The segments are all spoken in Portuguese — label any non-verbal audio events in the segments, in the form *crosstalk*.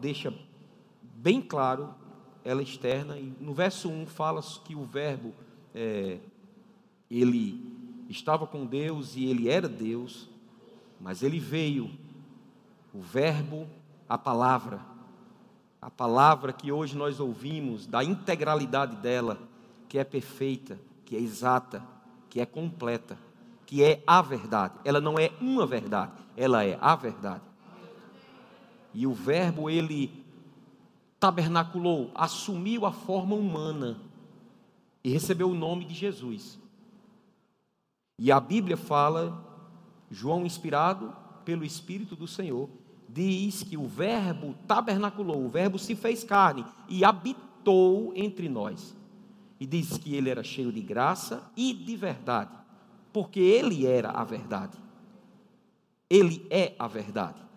deixa bem claro, ela externa, e no verso 1 fala que o verbo, é, ele estava com Deus e ele era Deus, mas ele veio, o verbo, a palavra, a palavra que hoje nós ouvimos, da integralidade dela, que é perfeita, que é exata, que é completa, que é a verdade. Ela não é uma verdade, ela é a verdade. E o Verbo, ele tabernaculou, assumiu a forma humana e recebeu o nome de Jesus. E a Bíblia fala, João inspirado pelo Espírito do Senhor, diz que o Verbo tabernaculou, o Verbo se fez carne e habitou entre nós. E diz que ele era cheio de graça e de verdade, porque ele era a verdade. Ele é a verdade.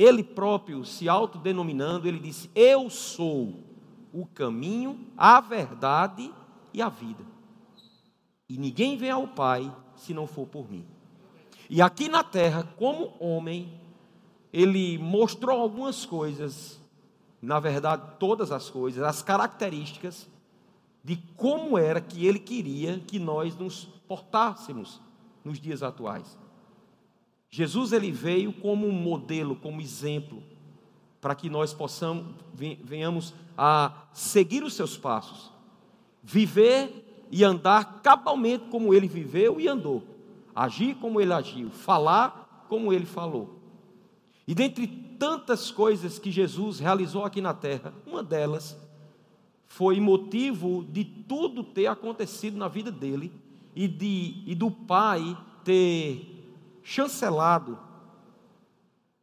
Ele próprio, se autodenominando, ele disse: Eu sou o caminho, a verdade e a vida. E ninguém vem ao Pai se não for por mim. E aqui na terra, como homem, ele mostrou algumas coisas, na verdade, todas as coisas, as características de como era que ele queria que nós nos portássemos nos dias atuais. Jesus ele veio como um modelo, como exemplo, para que nós possamos venhamos a seguir os seus passos, viver e andar cabalmente como ele viveu e andou, agir como ele agiu, falar como ele falou. E dentre tantas coisas que Jesus realizou aqui na terra, uma delas foi motivo de tudo ter acontecido na vida dele e, de, e do Pai ter chancelado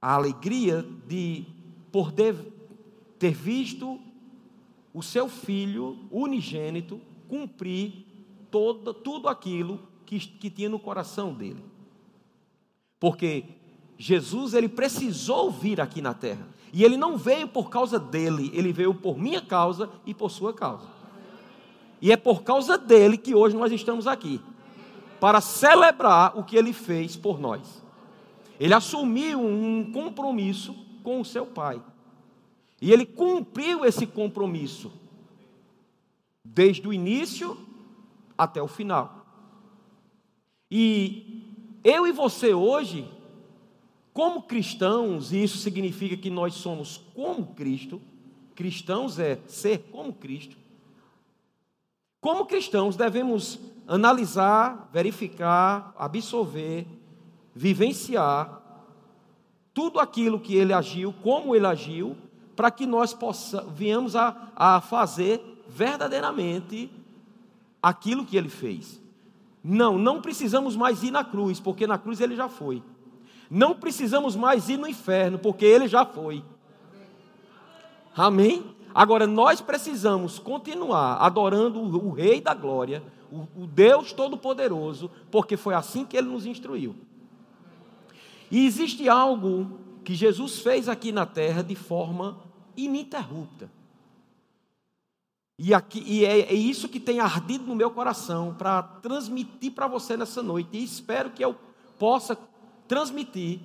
a alegria de poder ter visto o seu filho unigênito cumprir todo, tudo aquilo que, que tinha no coração dele. Porque Jesus ele precisou vir aqui na terra. E ele não veio por causa dele, ele veio por minha causa e por sua causa. E é por causa dele que hoje nós estamos aqui para celebrar o que ele fez por nós. Ele assumiu um compromisso com o seu pai. E ele cumpriu esse compromisso desde o início até o final. E eu e você hoje, como cristãos, e isso significa que nós somos como Cristo, cristãos é ser como Cristo. Como cristãos devemos analisar, verificar, absorver, vivenciar tudo aquilo que ele agiu, como ele agiu, para que nós possamos, venhamos a, a fazer verdadeiramente aquilo que ele fez. Não, não precisamos mais ir na cruz, porque na cruz ele já foi. Não precisamos mais ir no inferno, porque ele já foi. Amém? Agora nós precisamos continuar adorando o Rei da Glória, o, Deus Todo-Poderoso, porque foi assim que ele nos instruiu. E existe algo que Jesus fez aqui na terra de forma ininterrupta. E, aqui, e é, é isso que tem ardido no meu coração para transmitir para você nessa noite. E espero que eu possa transmitir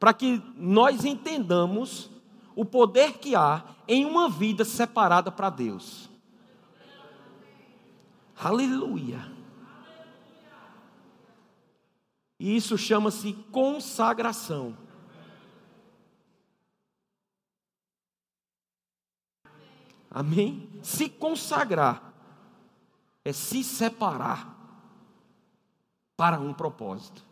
para que nós entendamos o poder que há em uma vida separada para Deus. Aleluia. E isso chama-se consagração. Amém? Se consagrar é se separar para um propósito.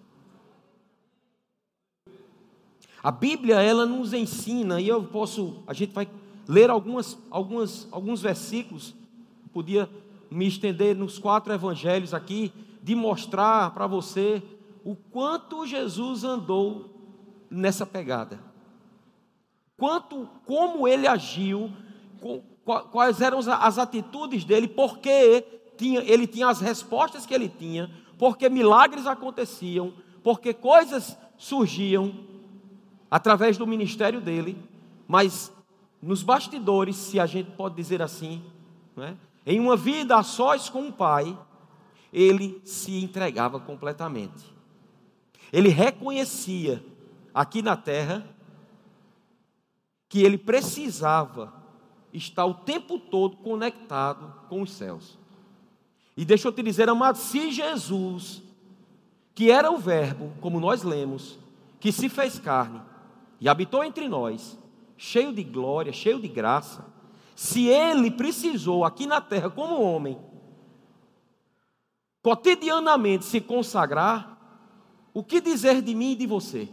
A Bíblia ela nos ensina e eu posso, a gente vai ler algumas, algumas, alguns versículos. Podia me estender nos quatro evangelhos aqui, de mostrar para você o quanto Jesus andou nessa pegada. Quanto, como ele agiu, quais eram as atitudes dele, porque tinha, ele tinha as respostas que ele tinha, porque milagres aconteciam, porque coisas surgiam através do ministério dele, mas nos bastidores, se a gente pode dizer assim, é? Em uma vida a sós com o Pai, ele se entregava completamente. Ele reconhecia aqui na terra que ele precisava estar o tempo todo conectado com os céus. E deixa eu te dizer, amado, se Jesus, que era o Verbo, como nós lemos, que se fez carne e habitou entre nós, cheio de glória, cheio de graça, se ele precisou aqui na terra, como homem, cotidianamente se consagrar, o que dizer de mim e de você?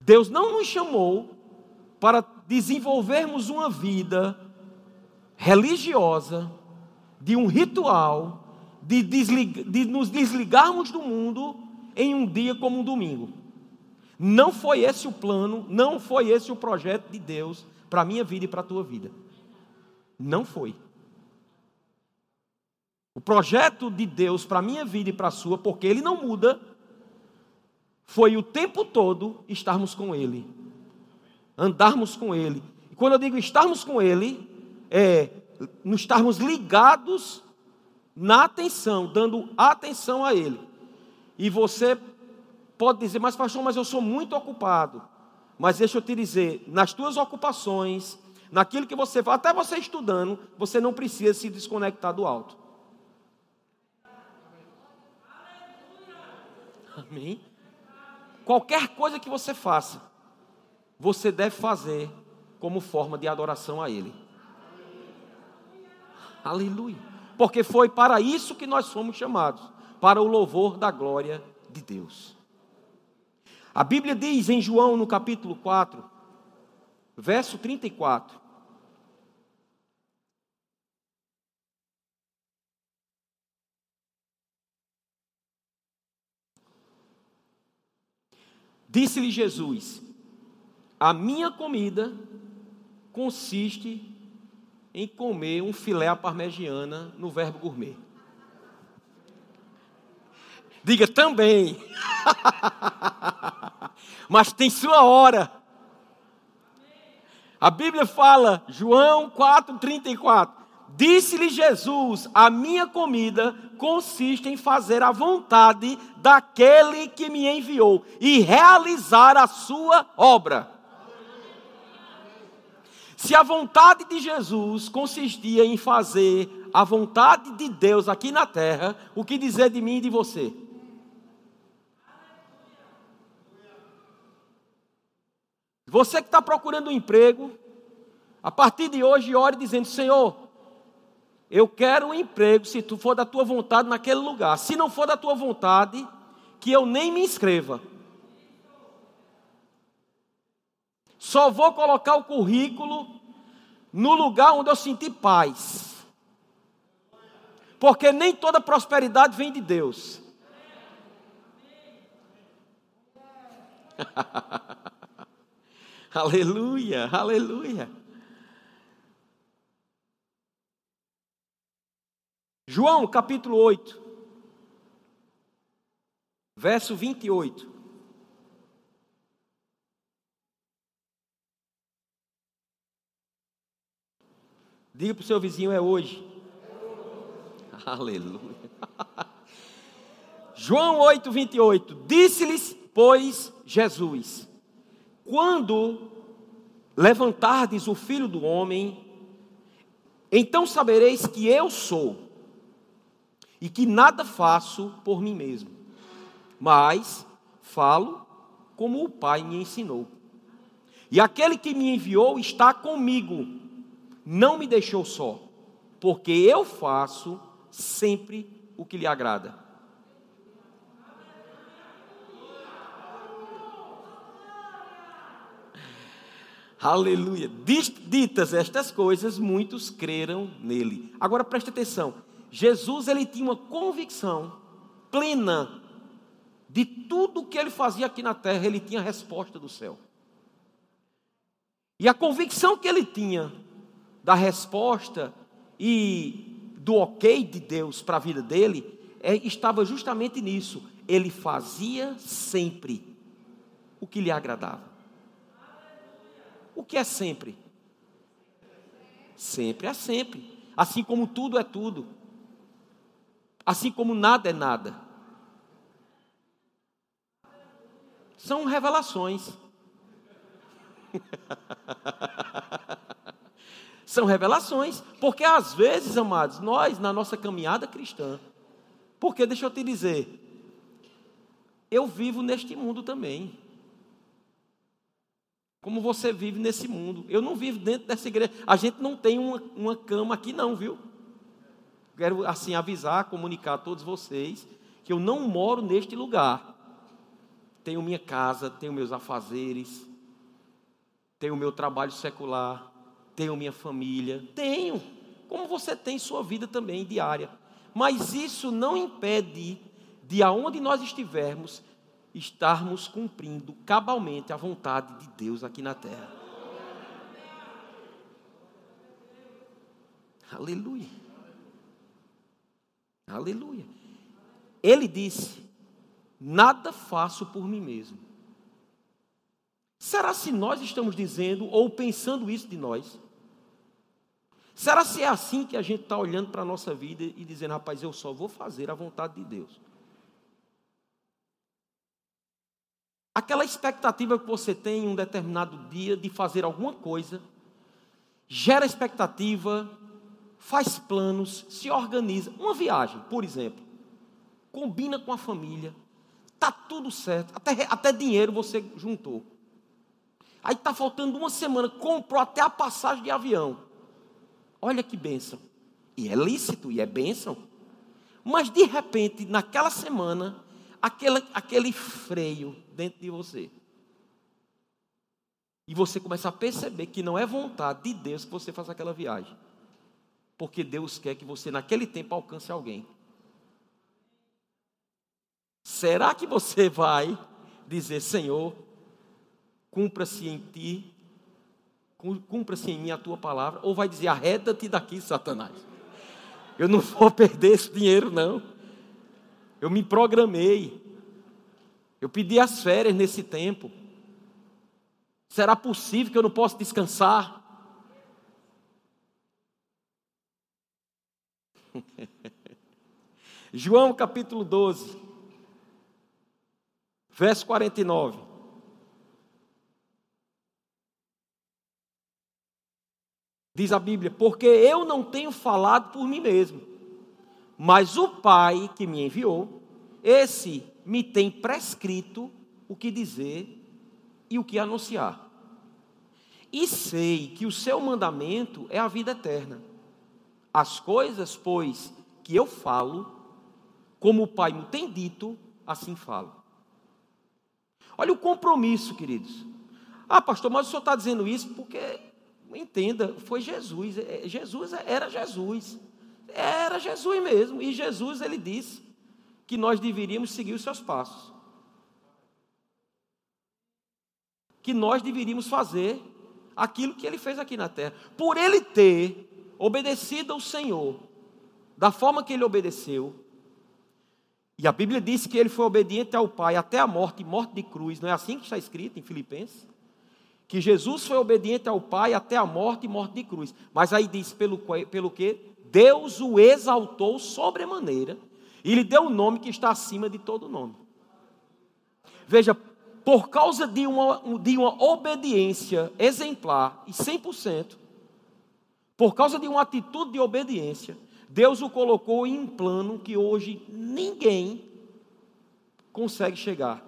Deus não nos chamou para desenvolvermos uma vida religiosa, de um ritual, de, de nos desligarmos do mundo em um dia como um domingo. Não foi esse o plano, não foi esse o projeto de Deus para a minha vida e para a tua vida. Não foi. O projeto de Deus para a minha vida e para a sua, porque ele não muda, foi o tempo todo estarmos com Ele, andarmos com Ele. E quando eu digo estarmos com Ele, é nos estarmos ligados na atenção, dando atenção a Ele. E você pode dizer, mas pastor, mas eu sou muito ocupado. Mas deixa eu te dizer, nas tuas ocupações, naquilo que você faz, até você estudando, você não precisa se desconectar do alto. Amém? Qualquer coisa que você faça, você deve fazer como forma de adoração a Ele. Aleluia. Porque foi para isso que nós fomos chamados para o louvor da glória de Deus. A Bíblia diz em João, no capítulo 4, verso 34, Disse-lhe Jesus: A minha comida consiste em comer um filé à parmegiana no verbo gourmet. Diga também. *laughs* Mas tem sua hora. A Bíblia fala, João 4,34. Disse-lhe Jesus: A minha comida consiste em fazer a vontade daquele que me enviou e realizar a sua obra. Se a vontade de Jesus consistia em fazer a vontade de Deus aqui na terra, o que dizer de mim e de você? Você que está procurando um emprego, a partir de hoje ore dizendo: Senhor, eu quero um emprego, se tu for da tua vontade, naquele lugar. Se não for da tua vontade, que eu nem me inscreva. Só vou colocar o currículo no lugar onde eu senti paz. Porque nem toda prosperidade vem de Deus. *laughs* aleluia, aleluia. João capítulo 8, verso 28. Diga para o seu vizinho: é hoje. Aleluia. *laughs* João 8, 28. Disse-lhes, pois, Jesus: Quando levantardes o filho do homem, então sabereis que eu sou e que nada faço por mim mesmo, mas falo como o Pai me ensinou. E aquele que me enviou está comigo, não me deixou só, porque eu faço sempre o que lhe agrada. Aleluia. Ditas estas coisas, muitos creram nele. Agora preste atenção. Jesus ele tinha uma convicção plena de tudo que ele fazia aqui na terra, ele tinha a resposta do céu. E a convicção que ele tinha da resposta e do ok de Deus para a vida dele é, estava justamente nisso. Ele fazia sempre o que lhe agradava. O que é sempre? Sempre é sempre. Assim como tudo é tudo assim como nada é nada. São revelações. *laughs* São revelações, porque às vezes, amados, nós, na nossa caminhada cristã, porque deixa eu te dizer, eu vivo neste mundo também. Como você vive nesse mundo. Eu não vivo dentro dessa igreja. A gente não tem uma, uma cama aqui, não, viu? Quero assim avisar, comunicar a todos vocês que eu não moro neste lugar. Tenho minha casa, tenho meus afazeres, tenho meu trabalho secular, tenho minha família, tenho, como você tem sua vida também diária. Mas isso não impede de aonde nós estivermos estarmos cumprindo cabalmente a vontade de Deus aqui na terra. Aleluia. Aleluia. Ele disse: Nada faço por mim mesmo. Será se nós estamos dizendo ou pensando isso de nós? Será se é assim que a gente está olhando para a nossa vida e dizendo, rapaz, eu só vou fazer a vontade de Deus? Aquela expectativa que você tem em um determinado dia de fazer alguma coisa, gera expectativa, faz planos, se organiza. Uma viagem, por exemplo, combina com a família, está tudo certo, até, até dinheiro você juntou. Aí está faltando uma semana, comprou até a passagem de avião. Olha que bênção. E é lícito, e é bênção. Mas de repente, naquela semana, aquele, aquele freio dentro de você. E você começa a perceber que não é vontade de Deus que você faça aquela viagem. Porque Deus quer que você, naquele tempo, alcance alguém. Será que você vai dizer, Senhor, cumpra-se em ti, cumpra-se em mim a tua palavra, ou vai dizer, arreda-te daqui, Satanás. Eu não vou *laughs* perder esse dinheiro, não. Eu me programei. Eu pedi as férias nesse tempo. Será possível que eu não possa descansar? *laughs* João capítulo 12, verso 49. Diz a Bíblia: Porque eu não tenho falado por mim mesmo, mas o Pai que me enviou, esse me tem prescrito o que dizer e o que anunciar. E sei que o seu mandamento é a vida eterna. As coisas, pois, que eu falo, como o Pai me tem dito, assim falo. Olha o compromisso, queridos. Ah, pastor, mas o senhor está dizendo isso porque entenda, foi Jesus. É, Jesus era Jesus. Era Jesus mesmo. E Jesus, ele disse que nós deveríamos seguir os seus passos. Que nós deveríamos fazer aquilo que ele fez aqui na terra. Por ele ter obedecido ao Senhor, da forma que ele obedeceu, e a Bíblia diz que ele foi obediente ao Pai até a morte, morte de cruz, não é assim que está escrito em Filipenses? que Jesus foi obediente ao Pai até a morte e morte de cruz. Mas aí diz pelo, pelo que Deus o exaltou sobremaneira e lhe deu o um nome que está acima de todo nome. Veja, por causa de uma, de uma obediência exemplar e 100%, por causa de uma atitude de obediência, Deus o colocou em um plano que hoje ninguém consegue chegar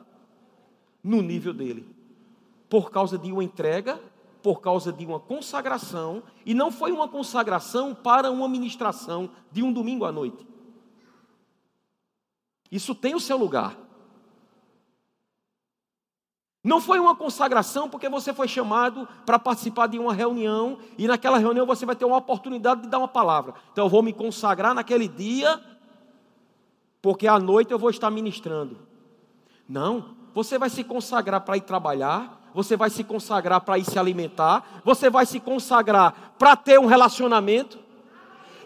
no nível dele por causa de uma entrega, por causa de uma consagração, e não foi uma consagração para uma ministração de um domingo à noite. Isso tem o seu lugar. Não foi uma consagração porque você foi chamado para participar de uma reunião e naquela reunião você vai ter uma oportunidade de dar uma palavra. Então eu vou me consagrar naquele dia porque à noite eu vou estar ministrando. Não, você vai se consagrar para ir trabalhar, você vai se consagrar para ir se alimentar, você vai se consagrar para ter um relacionamento,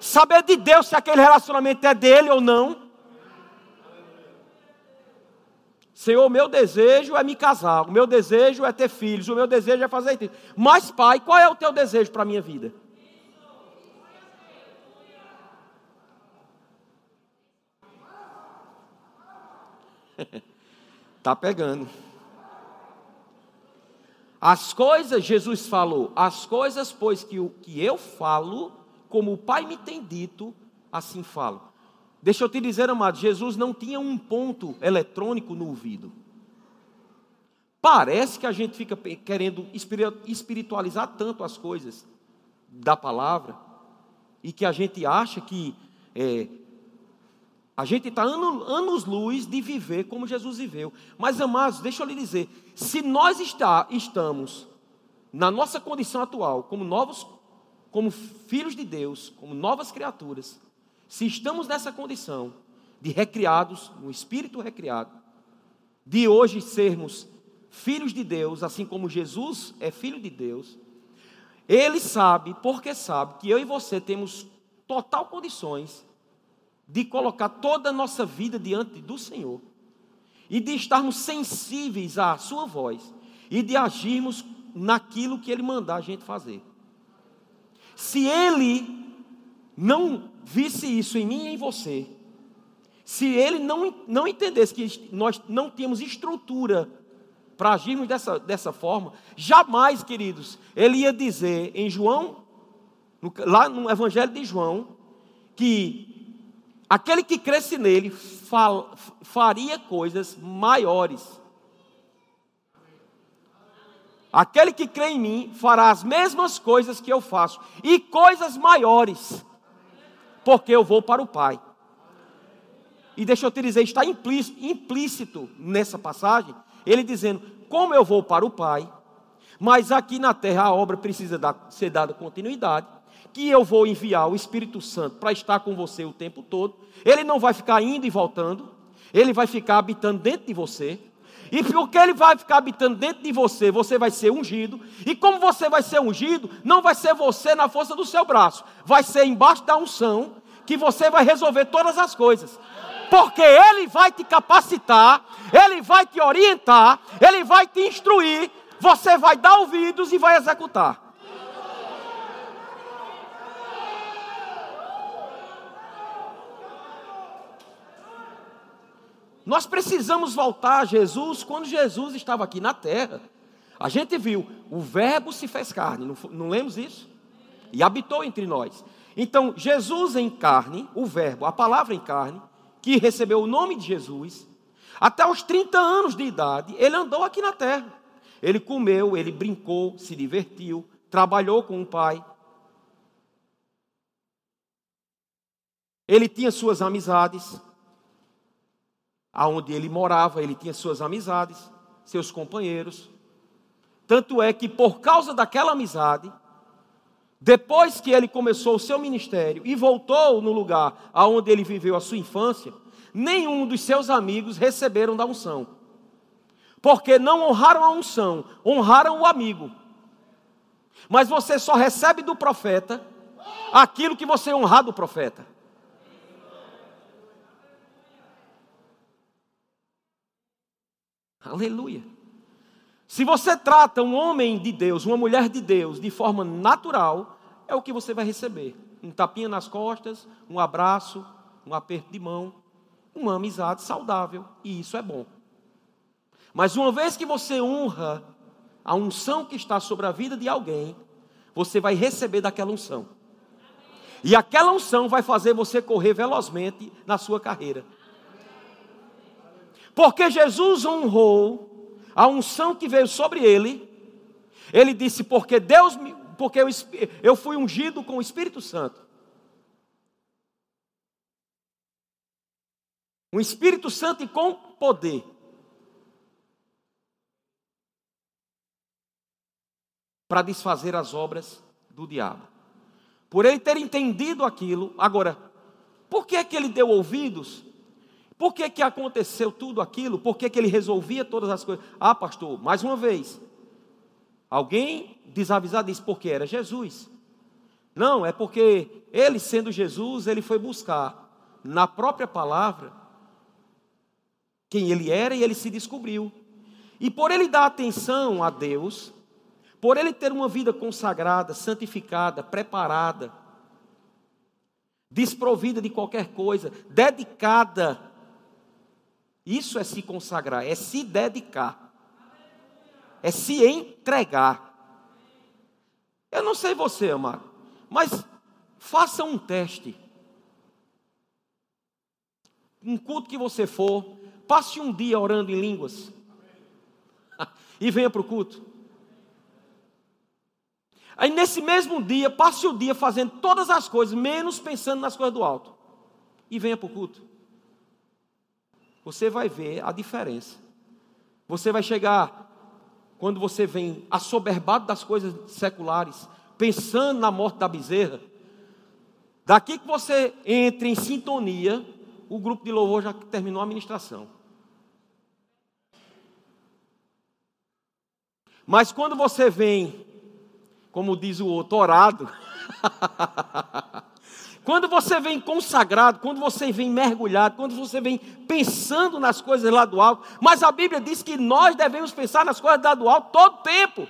saber de Deus se aquele relacionamento é dele ou não. Senhor, meu desejo é me casar, o meu desejo é ter filhos, o meu desejo é fazer isso. Mas, pai, qual é o teu desejo para a minha vida? *laughs* Tá pegando. As coisas, Jesus falou, as coisas, pois, que, que eu falo, como o Pai me tem dito, assim falo. Deixa eu te dizer, amado, Jesus não tinha um ponto eletrônico no ouvido. Parece que a gente fica querendo espiritualizar tanto as coisas da palavra e que a gente acha que é, a gente está anos luz de viver como Jesus viveu. Mas, amados, deixa eu lhe dizer: se nós está, estamos na nossa condição atual, como novos, como filhos de Deus, como novas criaturas, se estamos nessa condição de recriados, no espírito recriado, de hoje sermos filhos de Deus, assim como Jesus é filho de Deus, ele sabe, porque sabe, que eu e você temos total condições de colocar toda a nossa vida diante do Senhor e de estarmos sensíveis à Sua voz e de agirmos naquilo que Ele mandar a gente fazer. Se Ele não visse isso em mim e em você, se Ele não, não entendesse que nós não temos estrutura para agirmos dessa, dessa forma, jamais, queridos, ele ia dizer em João, no, lá no Evangelho de João, que aquele que cresce nele fal, faria coisas maiores. Aquele que crê em mim fará as mesmas coisas que eu faço, e coisas maiores, porque eu vou para o Pai. E deixa eu te dizer, está implícito, implícito nessa passagem ele dizendo: Como eu vou para o Pai, mas aqui na terra a obra precisa dar, ser dada continuidade, que eu vou enviar o Espírito Santo para estar com você o tempo todo. Ele não vai ficar indo e voltando, ele vai ficar habitando dentro de você. E porque ele vai ficar habitando dentro de você, você vai ser ungido. E como você vai ser ungido, não vai ser você na força do seu braço, vai ser embaixo da unção que você vai resolver todas as coisas porque Ele vai te capacitar, Ele vai te orientar, Ele vai te instruir, você vai dar ouvidos e vai executar. Nós precisamos voltar a Jesus quando Jesus estava aqui na terra. A gente viu, o Verbo se fez carne, não, não lemos isso? E habitou entre nós. Então, Jesus em carne, o Verbo, a palavra em carne, que recebeu o nome de Jesus, até os 30 anos de idade, ele andou aqui na terra. Ele comeu, ele brincou, se divertiu, trabalhou com o pai. Ele tinha suas amizades. Aonde ele morava, ele tinha suas amizades, seus companheiros. Tanto é que por causa daquela amizade, depois que ele começou o seu ministério e voltou no lugar aonde ele viveu a sua infância, nenhum dos seus amigos receberam da unção. Porque não honraram a unção, honraram o amigo. Mas você só recebe do profeta aquilo que você honrar do profeta. Aleluia. Se você trata um homem de Deus, uma mulher de Deus, de forma natural, é o que você vai receber: um tapinha nas costas, um abraço, um aperto de mão, uma amizade saudável, e isso é bom. Mas uma vez que você honra a unção que está sobre a vida de alguém, você vai receber daquela unção. E aquela unção vai fazer você correr velozmente na sua carreira. Porque Jesus honrou a unção que veio sobre ele, ele disse: Porque Deus, porque eu, eu fui ungido com o Espírito Santo. Um Espírito Santo e com poder. Para desfazer as obras do diabo. Por ele ter entendido aquilo, agora, por que é que ele deu ouvidos por que, que aconteceu tudo aquilo? Por que, que ele resolvia todas as coisas? Ah, pastor, mais uma vez. Alguém desavisado disse porque era Jesus. Não, é porque ele, sendo Jesus, ele foi buscar na própria palavra quem ele era e ele se descobriu. E por ele dar atenção a Deus, por ele ter uma vida consagrada, santificada, preparada, desprovida de qualquer coisa, dedicada isso é se consagrar, é se dedicar. é se entregar. Eu não sei você, amado, mas faça um teste. Um culto que você for, passe um dia orando em línguas *laughs* e venha para o culto. Aí nesse mesmo dia, passe o dia fazendo todas as coisas, menos pensando nas coisas do alto. E venha para o culto. Você vai ver a diferença. Você vai chegar, quando você vem assoberbado das coisas seculares, pensando na morte da bezerra. Daqui que você entra em sintonia, o grupo de louvor já terminou a ministração. Mas quando você vem como diz o outro, orado. *laughs* quando você vem consagrado, quando você vem mergulhado, quando você vem pensando nas coisas lá do alto, mas a Bíblia diz que nós devemos pensar nas coisas lá do alto todo tempo.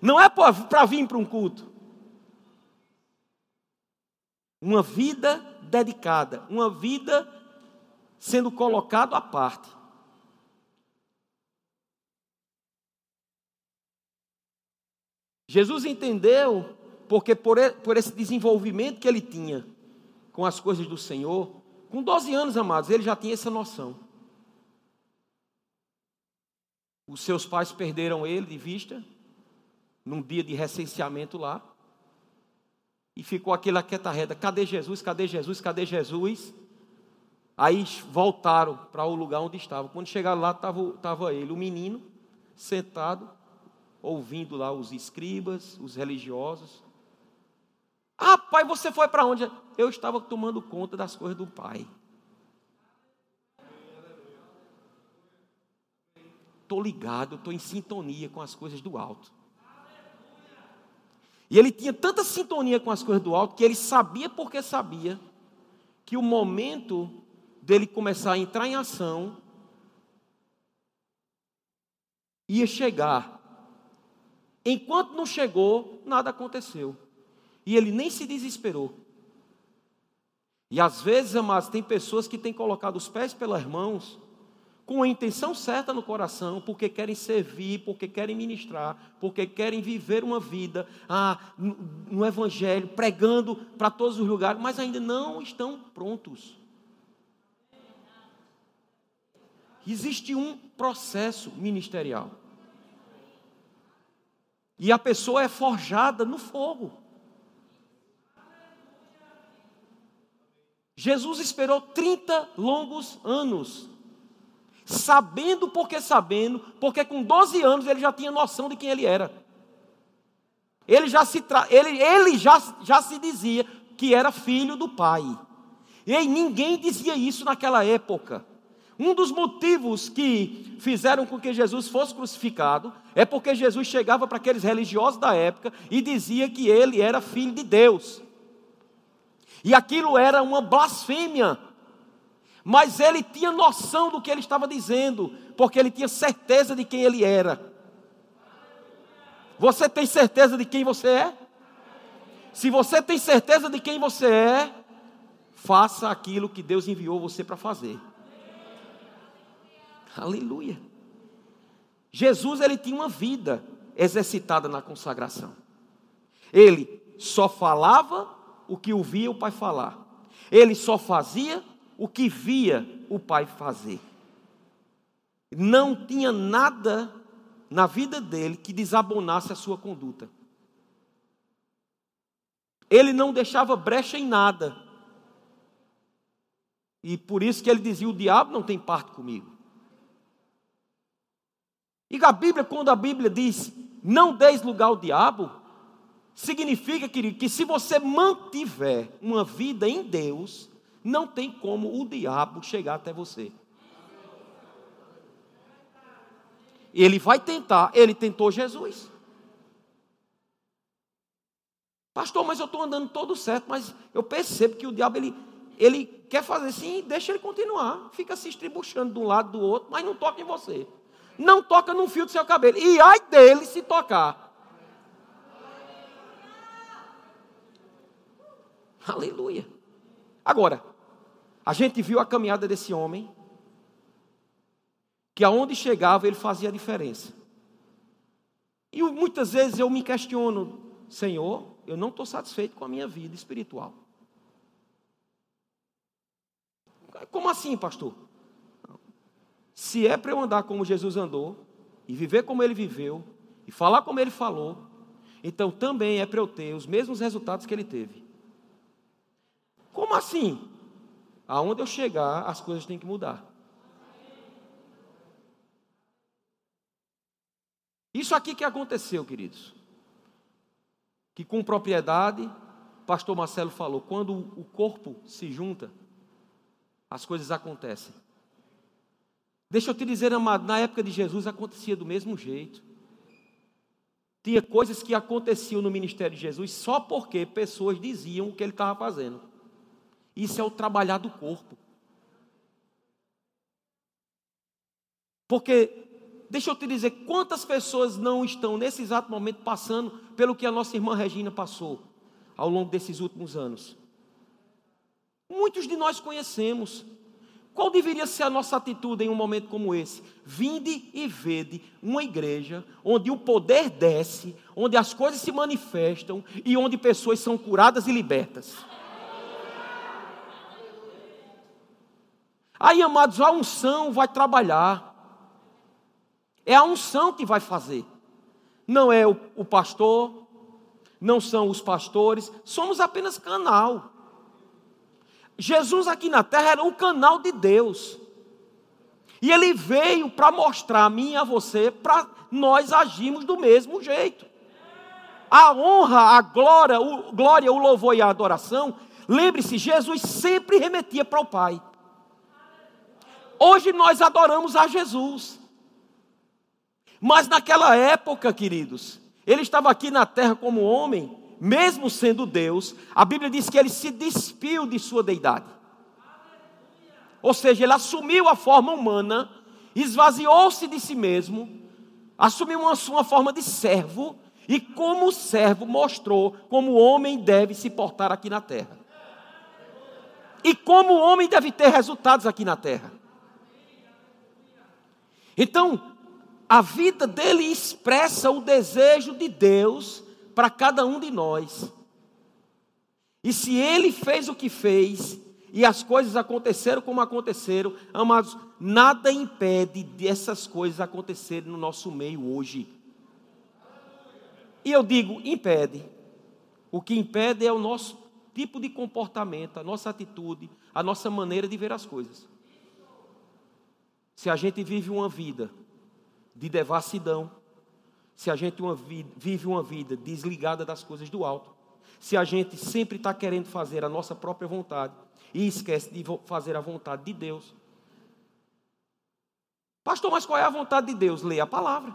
Não é para vir para um culto. Uma vida dedicada, uma vida sendo colocado à parte. Jesus entendeu, porque por, por esse desenvolvimento que ele tinha com as coisas do Senhor, com 12 anos, amados, ele já tinha essa noção. Os seus pais perderam ele de vista, num dia de recenseamento lá, e ficou aquela reda: cadê Jesus, cadê Jesus, cadê Jesus? Aí voltaram para o lugar onde estavam. Quando chegaram lá, estava, estava ele, o menino, sentado, ouvindo lá os escribas, os religiosos. Ah, pai, você foi para onde? Eu estava tomando conta das coisas do pai. Estou ligado, estou em sintonia com as coisas do alto. E ele tinha tanta sintonia com as coisas do alto que ele sabia porque sabia que o momento dele começar a entrar em ação ia chegar Enquanto não chegou, nada aconteceu. E ele nem se desesperou. E às vezes, amados, tem pessoas que têm colocado os pés pelas mãos com a intenção certa no coração, porque querem servir, porque querem ministrar, porque querem viver uma vida ah, no, no Evangelho, pregando para todos os lugares, mas ainda não estão prontos. Existe um processo ministerial. E a pessoa é forjada no fogo. Jesus esperou 30 longos anos, sabendo porque sabendo, porque com 12 anos ele já tinha noção de quem ele era. Ele já se, tra... ele, ele já, já se dizia que era filho do Pai. E ninguém dizia isso naquela época. Um dos motivos que fizeram com que Jesus fosse crucificado é porque Jesus chegava para aqueles religiosos da época e dizia que ele era filho de Deus. E aquilo era uma blasfêmia. Mas ele tinha noção do que ele estava dizendo, porque ele tinha certeza de quem ele era. Você tem certeza de quem você é? Se você tem certeza de quem você é, faça aquilo que Deus enviou você para fazer. Aleluia. Jesus ele tinha uma vida exercitada na consagração. Ele só falava o que ouvia o Pai falar. Ele só fazia o que via o Pai fazer. Não tinha nada na vida dele que desabonasse a sua conduta. Ele não deixava brecha em nada. E por isso que ele dizia: o diabo não tem parte comigo. E a Bíblia, quando a Bíblia diz não deis lugar ao diabo, significa, querido, que se você mantiver uma vida em Deus, não tem como o diabo chegar até você. Ele vai tentar, ele tentou Jesus. Pastor, mas eu estou andando todo certo, mas eu percebo que o diabo ele, ele quer fazer assim, deixa ele continuar, fica se estribuchando de um lado do outro, mas não toca em você não toca num fio do seu cabelo. E ai dele se tocar. Aleluia. Agora, a gente viu a caminhada desse homem, que aonde chegava ele fazia a diferença. E muitas vezes eu me questiono, Senhor, eu não estou satisfeito com a minha vida espiritual. Como assim, pastor? Se é para eu andar como Jesus andou, e viver como ele viveu, e falar como ele falou, então também é para eu ter os mesmos resultados que ele teve. Como assim? Aonde eu chegar, as coisas têm que mudar. Isso aqui que aconteceu, queridos. Que com propriedade, pastor Marcelo falou, quando o corpo se junta, as coisas acontecem. Deixa eu te dizer, amado, na época de Jesus acontecia do mesmo jeito. Tinha coisas que aconteciam no ministério de Jesus só porque pessoas diziam o que ele estava fazendo. Isso é o trabalhar do corpo. Porque, deixa eu te dizer, quantas pessoas não estão nesse exato momento passando pelo que a nossa irmã Regina passou ao longo desses últimos anos? Muitos de nós conhecemos. Qual deveria ser a nossa atitude em um momento como esse? Vinde e vede uma igreja onde o poder desce, onde as coisas se manifestam e onde pessoas são curadas e libertas. Aí, amados, a unção vai trabalhar. É a unção que vai fazer. Não é o, o pastor, não são os pastores, somos apenas canal. Jesus aqui na terra era o canal de Deus. E ele veio para mostrar a mim e a você, para nós agirmos do mesmo jeito. A honra, a glória, o, glória, o louvor e a adoração, lembre-se, Jesus sempre remetia para o Pai. Hoje nós adoramos a Jesus. Mas naquela época, queridos, ele estava aqui na terra como homem, mesmo sendo Deus, a Bíblia diz que ele se despiu de sua deidade. Ou seja, ele assumiu a forma humana, esvaziou-se de si mesmo, assumiu uma, uma forma de servo, e como servo mostrou como o homem deve se portar aqui na terra. E como o homem deve ter resultados aqui na terra. Então, a vida dele expressa o desejo de Deus para cada um de nós. E se ele fez o que fez, e as coisas aconteceram como aconteceram, amados, nada impede dessas coisas acontecerem no nosso meio hoje. E eu digo, impede. O que impede é o nosso tipo de comportamento, a nossa atitude, a nossa maneira de ver as coisas. Se a gente vive uma vida de devassidão, se a gente uma vida, vive uma vida desligada das coisas do alto, se a gente sempre está querendo fazer a nossa própria vontade e esquece de fazer a vontade de Deus. Pastor, mas qual é a vontade de Deus? Leia a palavra.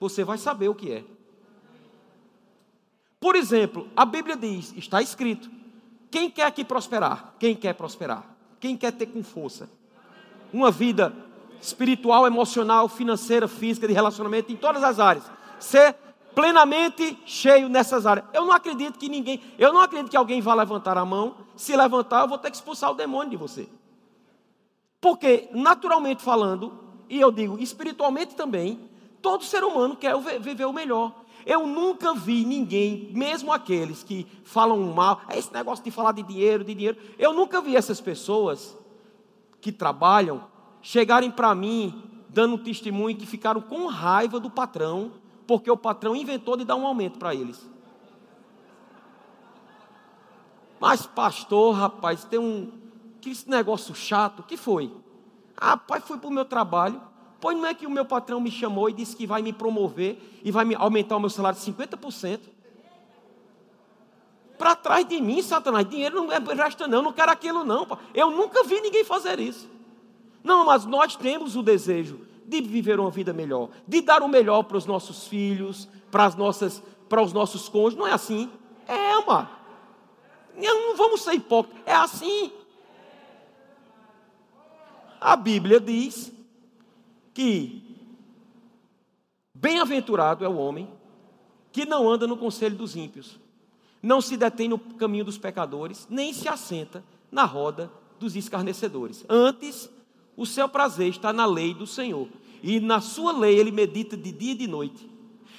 Você vai saber o que é. Por exemplo, a Bíblia diz, está escrito: quem quer aqui prosperar? Quem quer prosperar? Quem quer ter com força? Uma vida espiritual, emocional, financeira, física, de relacionamento, em todas as áreas. Ser plenamente cheio nessas áreas. Eu não acredito que ninguém, eu não acredito que alguém vá levantar a mão. Se levantar, eu vou ter que expulsar o demônio de você. Porque, naturalmente falando, e eu digo espiritualmente também, todo ser humano quer viver o melhor. Eu nunca vi ninguém, mesmo aqueles que falam mal, é esse negócio de falar de dinheiro, de dinheiro. Eu nunca vi essas pessoas que trabalham chegarem para mim dando testemunho que ficaram com raiva do patrão, porque o patrão inventou de dar um aumento para eles. Mas, pastor, rapaz, tem um. Que esse negócio chato, que foi? Ah, rapaz, fui para o meu trabalho. Pois não é que o meu patrão me chamou e disse que vai me promover e vai me aumentar o meu salário de 50%? Para trás de mim, Satanás. Dinheiro não é resta, não, não quero aquilo, não. Eu nunca vi ninguém fazer isso. Não, mas nós temos o desejo de viver uma vida melhor, de dar o melhor para os nossos filhos, para, as nossas, para os nossos cônjuges. Não é assim? É, uma. Não vamos ser hipócritas. É assim. A Bíblia diz que bem-aventurado é o homem que não anda no conselho dos ímpios não se detém no caminho dos pecadores, nem se assenta na roda dos escarnecedores. Antes, o seu prazer está na lei do Senhor, e na sua lei ele medita de dia e de noite.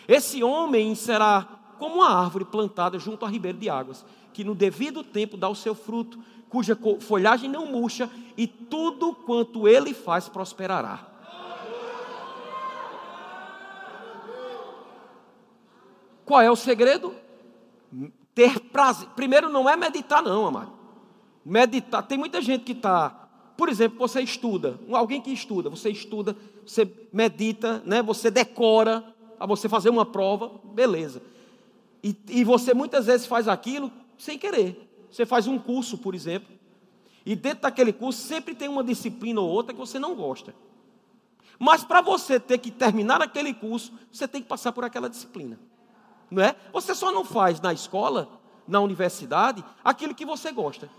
Esse homem será como uma árvore plantada junto a ribeiro de águas, que no devido tempo dá o seu fruto, cuja folhagem não murcha, e tudo quanto ele faz prosperará. Qual é o segredo? Ter prazer. Primeiro, não é meditar, não, amado. Meditar. Tem muita gente que está. Por exemplo, você estuda. Alguém que estuda. Você estuda, você medita, né? você decora a você fazer uma prova. Beleza. E, e você muitas vezes faz aquilo sem querer. Você faz um curso, por exemplo. E dentro daquele curso sempre tem uma disciplina ou outra que você não gosta. Mas para você ter que terminar aquele curso, você tem que passar por aquela disciplina não é? Você só não faz na escola, na universidade, aquilo que você gosta.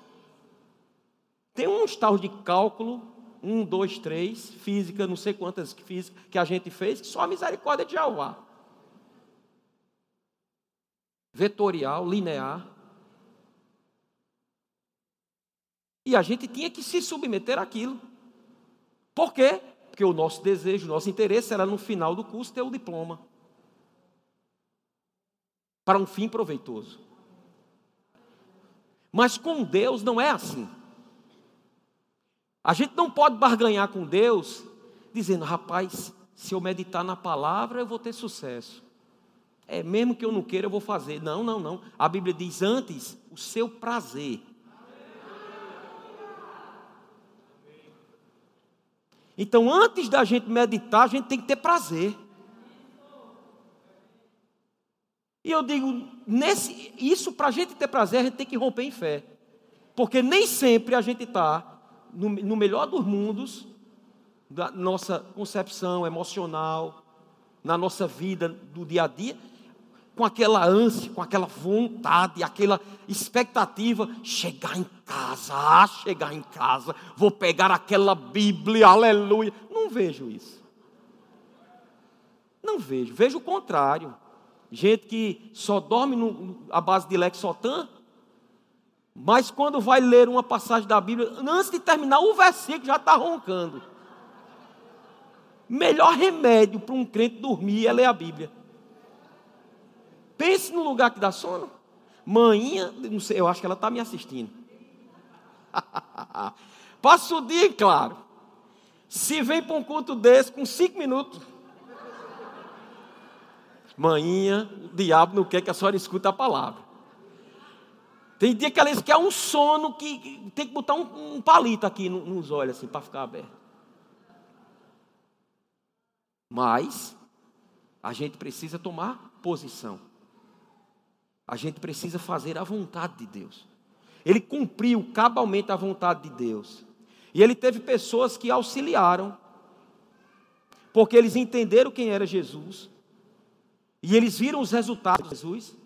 Tem uns tal de cálculo, um, dois, três, física, não sei quantas físicas que a gente fez, que só a misericórdia de Jeová. Vetorial, linear. E a gente tinha que se submeter àquilo. Por quê? Porque o nosso desejo, o nosso interesse era no final do curso ter o diploma para um fim proveitoso. Mas com Deus não é assim. A gente não pode barganhar com Deus dizendo, rapaz, se eu meditar na palavra eu vou ter sucesso. É, mesmo que eu não queira, eu vou fazer. Não, não, não. A Bíblia diz antes o seu prazer. Então, antes da gente meditar, a gente tem que ter prazer. E eu digo, nesse, isso para a gente ter prazer, a gente tem que romper em fé. Porque nem sempre a gente está no, no melhor dos mundos, da nossa concepção emocional, na nossa vida do dia a dia, com aquela ânsia, com aquela vontade, aquela expectativa, chegar em casa, ah, chegar em casa, vou pegar aquela Bíblia, aleluia. Não vejo isso. Não vejo, vejo o contrário gente que só dorme no, à base de Lexotan, mas quando vai ler uma passagem da Bíblia, antes de terminar o versículo já está roncando. Melhor remédio para um crente dormir é ler a Bíblia. Pense no lugar que dá sono. Manhinha, não sei, eu acho que ela está me assistindo. *laughs* Passa o dia, claro. Se vem para um culto desse com cinco minutos, Manhinha, o diabo não quer que a senhora escute a palavra. Tem dia que ela diz que é um sono que tem que botar um, um palito aqui nos olhos, assim, para ficar aberto. Mas, a gente precisa tomar posição. A gente precisa fazer a vontade de Deus. Ele cumpriu cabalmente a vontade de Deus. E ele teve pessoas que auxiliaram, porque eles entenderam quem era Jesus, e eles viram os resultados de Jesus.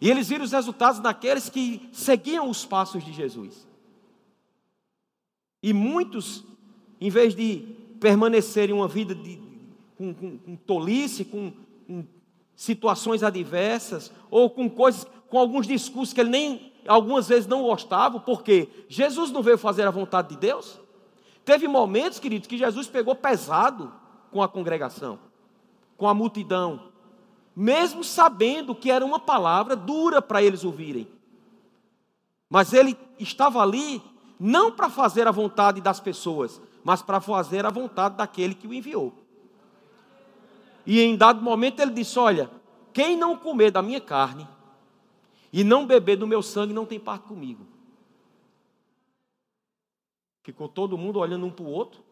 E eles viram os resultados daqueles que seguiam os passos de Jesus. E muitos, em vez de permanecerem uma vida de, com, com, com tolice, com, com situações adversas, ou com coisas, com alguns discursos que ele nem algumas vezes não gostava, porque Jesus não veio fazer a vontade de Deus. Teve momentos, queridos, que Jesus pegou pesado com a congregação, com a multidão, mesmo sabendo que era uma palavra dura para eles ouvirem. Mas ele estava ali não para fazer a vontade das pessoas, mas para fazer a vontade daquele que o enviou. E em dado momento ele disse: Olha, quem não comer da minha carne e não beber do meu sangue não tem parte comigo. Ficou todo mundo olhando um para o outro.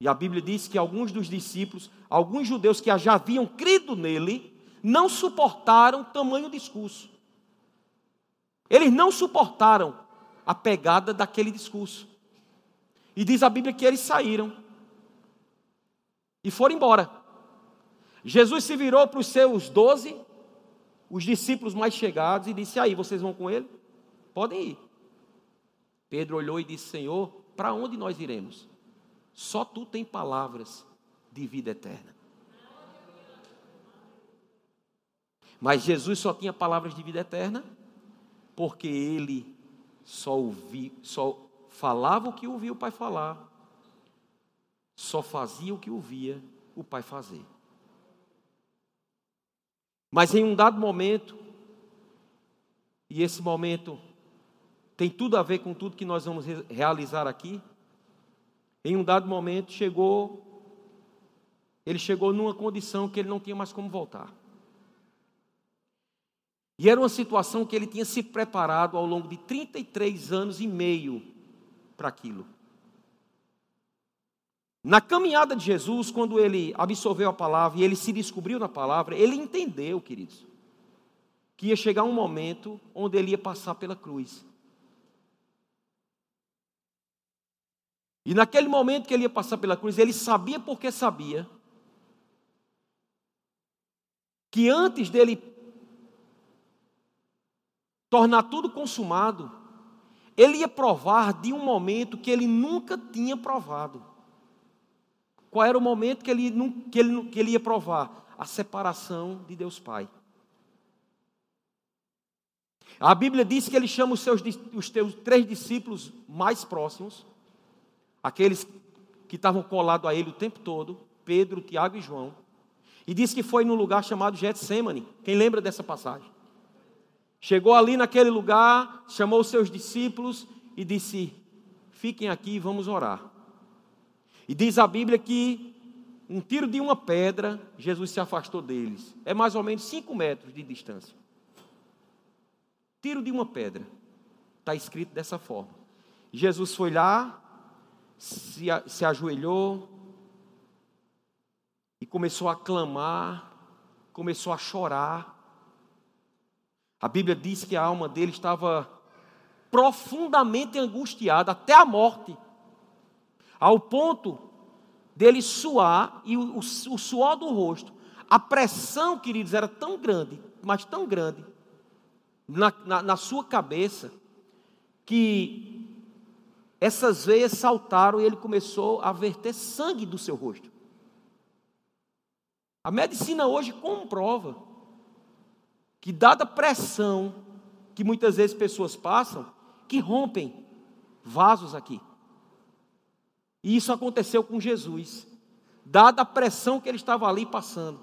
E a Bíblia diz que alguns dos discípulos, alguns judeus que já haviam crido nele, não suportaram tamanho discurso. Eles não suportaram a pegada daquele discurso. E diz a Bíblia que eles saíram e foram embora. Jesus se virou para os seus doze, os discípulos mais chegados, e disse: Aí, vocês vão com ele? Podem ir. Pedro olhou e disse: Senhor, para onde nós iremos? Só tu tem palavras de vida eterna. Mas Jesus só tinha palavras de vida eterna porque ele só ouvia, só falava o que ouvia o Pai falar, só fazia o que ouvia o Pai fazer. Mas em um dado momento, e esse momento tem tudo a ver com tudo que nós vamos realizar aqui, em um dado momento chegou, ele chegou numa condição que ele não tinha mais como voltar. E era uma situação que ele tinha se preparado ao longo de 33 anos e meio para aquilo. Na caminhada de Jesus, quando ele absorveu a palavra e ele se descobriu na palavra, ele entendeu, queridos, que ia chegar um momento onde ele ia passar pela cruz. E naquele momento que ele ia passar pela cruz, ele sabia porque sabia que antes dele tornar tudo consumado, ele ia provar de um momento que ele nunca tinha provado. Qual era o momento que ele, que ele, que ele ia provar? A separação de Deus Pai. A Bíblia diz que ele chama os seus os teus três discípulos mais próximos, aqueles que estavam colados a ele o tempo todo, Pedro, Tiago e João, e diz que foi num lugar chamado Getsemane. Quem lembra dessa passagem? Chegou ali naquele lugar, chamou os seus discípulos e disse: Fiquem aqui e vamos orar. E diz a Bíblia que um tiro de uma pedra, Jesus se afastou deles. É mais ou menos cinco metros de distância. Tiro de uma pedra. Está escrito dessa forma. Jesus foi lá, se, se ajoelhou e começou a clamar, começou a chorar. A Bíblia diz que a alma dele estava profundamente angustiada até a morte ao ponto dele suar e o, o, o suor do rosto, a pressão, queridos, era tão grande, mas tão grande, na, na, na sua cabeça, que essas veias saltaram e ele começou a verter sangue do seu rosto. A medicina hoje comprova que, dada a pressão que muitas vezes pessoas passam, que rompem vasos aqui. E isso aconteceu com Jesus, dada a pressão que ele estava ali passando.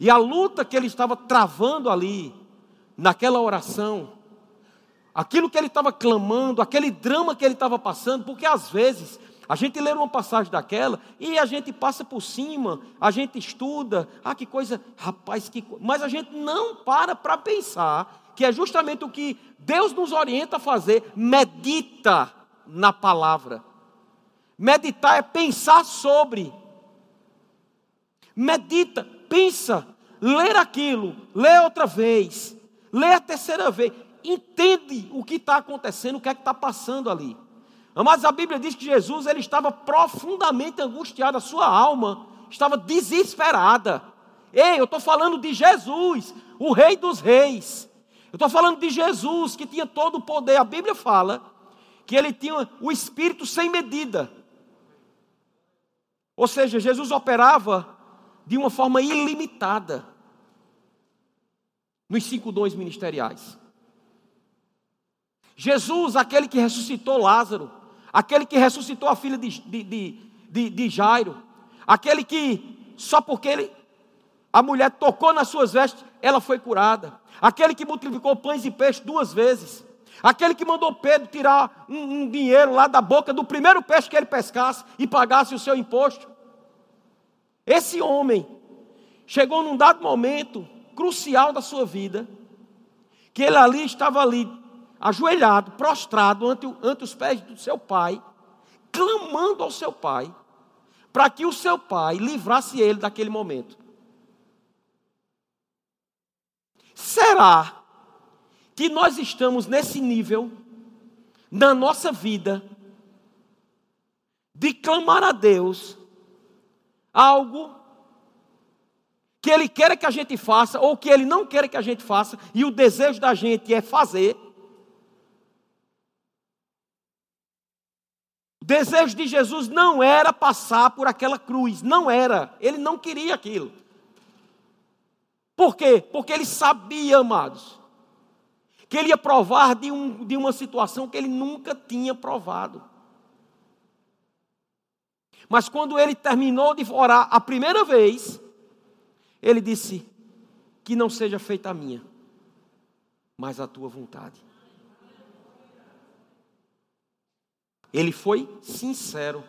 E a luta que ele estava travando ali, naquela oração, aquilo que ele estava clamando, aquele drama que ele estava passando, porque às vezes a gente lê uma passagem daquela e a gente passa por cima, a gente estuda, ah, que coisa, rapaz, que mas a gente não para para pensar que é justamente o que Deus nos orienta a fazer, medita na palavra. Meditar é pensar sobre. Medita, pensa, ler aquilo, lê outra vez, lê a terceira vez, entende o que está acontecendo, o que é que está passando ali. Mas a Bíblia diz que Jesus ele estava profundamente angustiado, a sua alma estava desesperada. Ei, eu estou falando de Jesus, o Rei dos Reis. Eu estou falando de Jesus que tinha todo o poder. A Bíblia fala que ele tinha o espírito sem medida. Ou seja, Jesus operava de uma forma ilimitada nos cinco dons ministeriais. Jesus, aquele que ressuscitou Lázaro, aquele que ressuscitou a filha de, de, de, de Jairo, aquele que, só porque ele, a mulher tocou nas suas vestes, ela foi curada, aquele que multiplicou pães e peixes duas vezes, aquele que mandou Pedro tirar um, um dinheiro lá da boca do primeiro peixe que ele pescasse e pagasse o seu imposto. Esse homem chegou num dado momento crucial da sua vida, que ele ali estava ali, ajoelhado, prostrado ante, ante os pés do seu pai, clamando ao seu pai, para que o seu pai livrasse ele daquele momento. Será que nós estamos nesse nível na nossa vida de clamar a Deus algo que Ele quer que a gente faça, ou que Ele não quer que a gente faça, e o desejo da gente é fazer. O desejo de Jesus não era passar por aquela cruz, não era, ele não queria aquilo. Por quê? Porque ele sabia, amados, que ele ia provar de, um, de uma situação que ele nunca tinha provado. Mas quando ele terminou de orar a primeira vez, ele disse: que não seja feita a minha, mas a tua vontade. Ele foi sincero.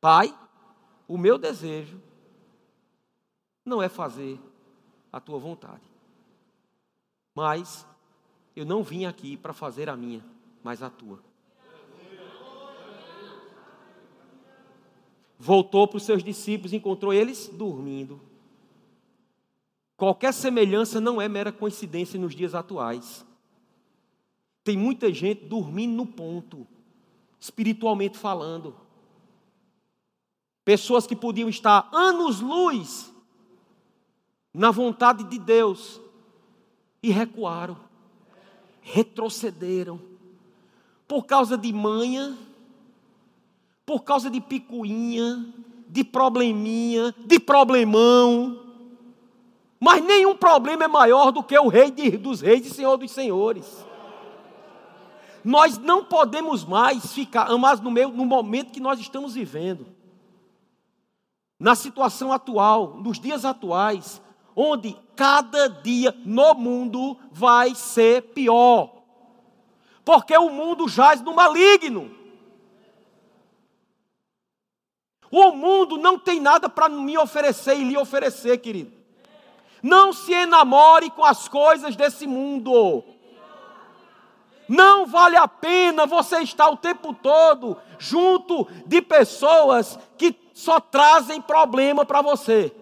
Pai, o meu desejo não é fazer a tua vontade, mas eu não vim aqui para fazer a minha, mas a tua. Voltou para os seus discípulos, encontrou eles dormindo. Qualquer semelhança não é mera coincidência nos dias atuais. Tem muita gente dormindo no ponto, espiritualmente falando. Pessoas que podiam estar anos-luz na vontade de Deus e recuaram, retrocederam, por causa de manha, por causa de picuinha, de probleminha, de problemão. Mas nenhum problema é maior do que o Rei de, dos Reis e Senhor dos Senhores. Nós não podemos mais ficar, mas no, meio, no momento que nós estamos vivendo, na situação atual, nos dias atuais, onde cada dia no mundo vai ser pior, porque o mundo jaz no maligno. O mundo não tem nada para me oferecer e lhe oferecer, querido. Não se enamore com as coisas desse mundo. Não vale a pena você estar o tempo todo junto de pessoas que só trazem problema para você.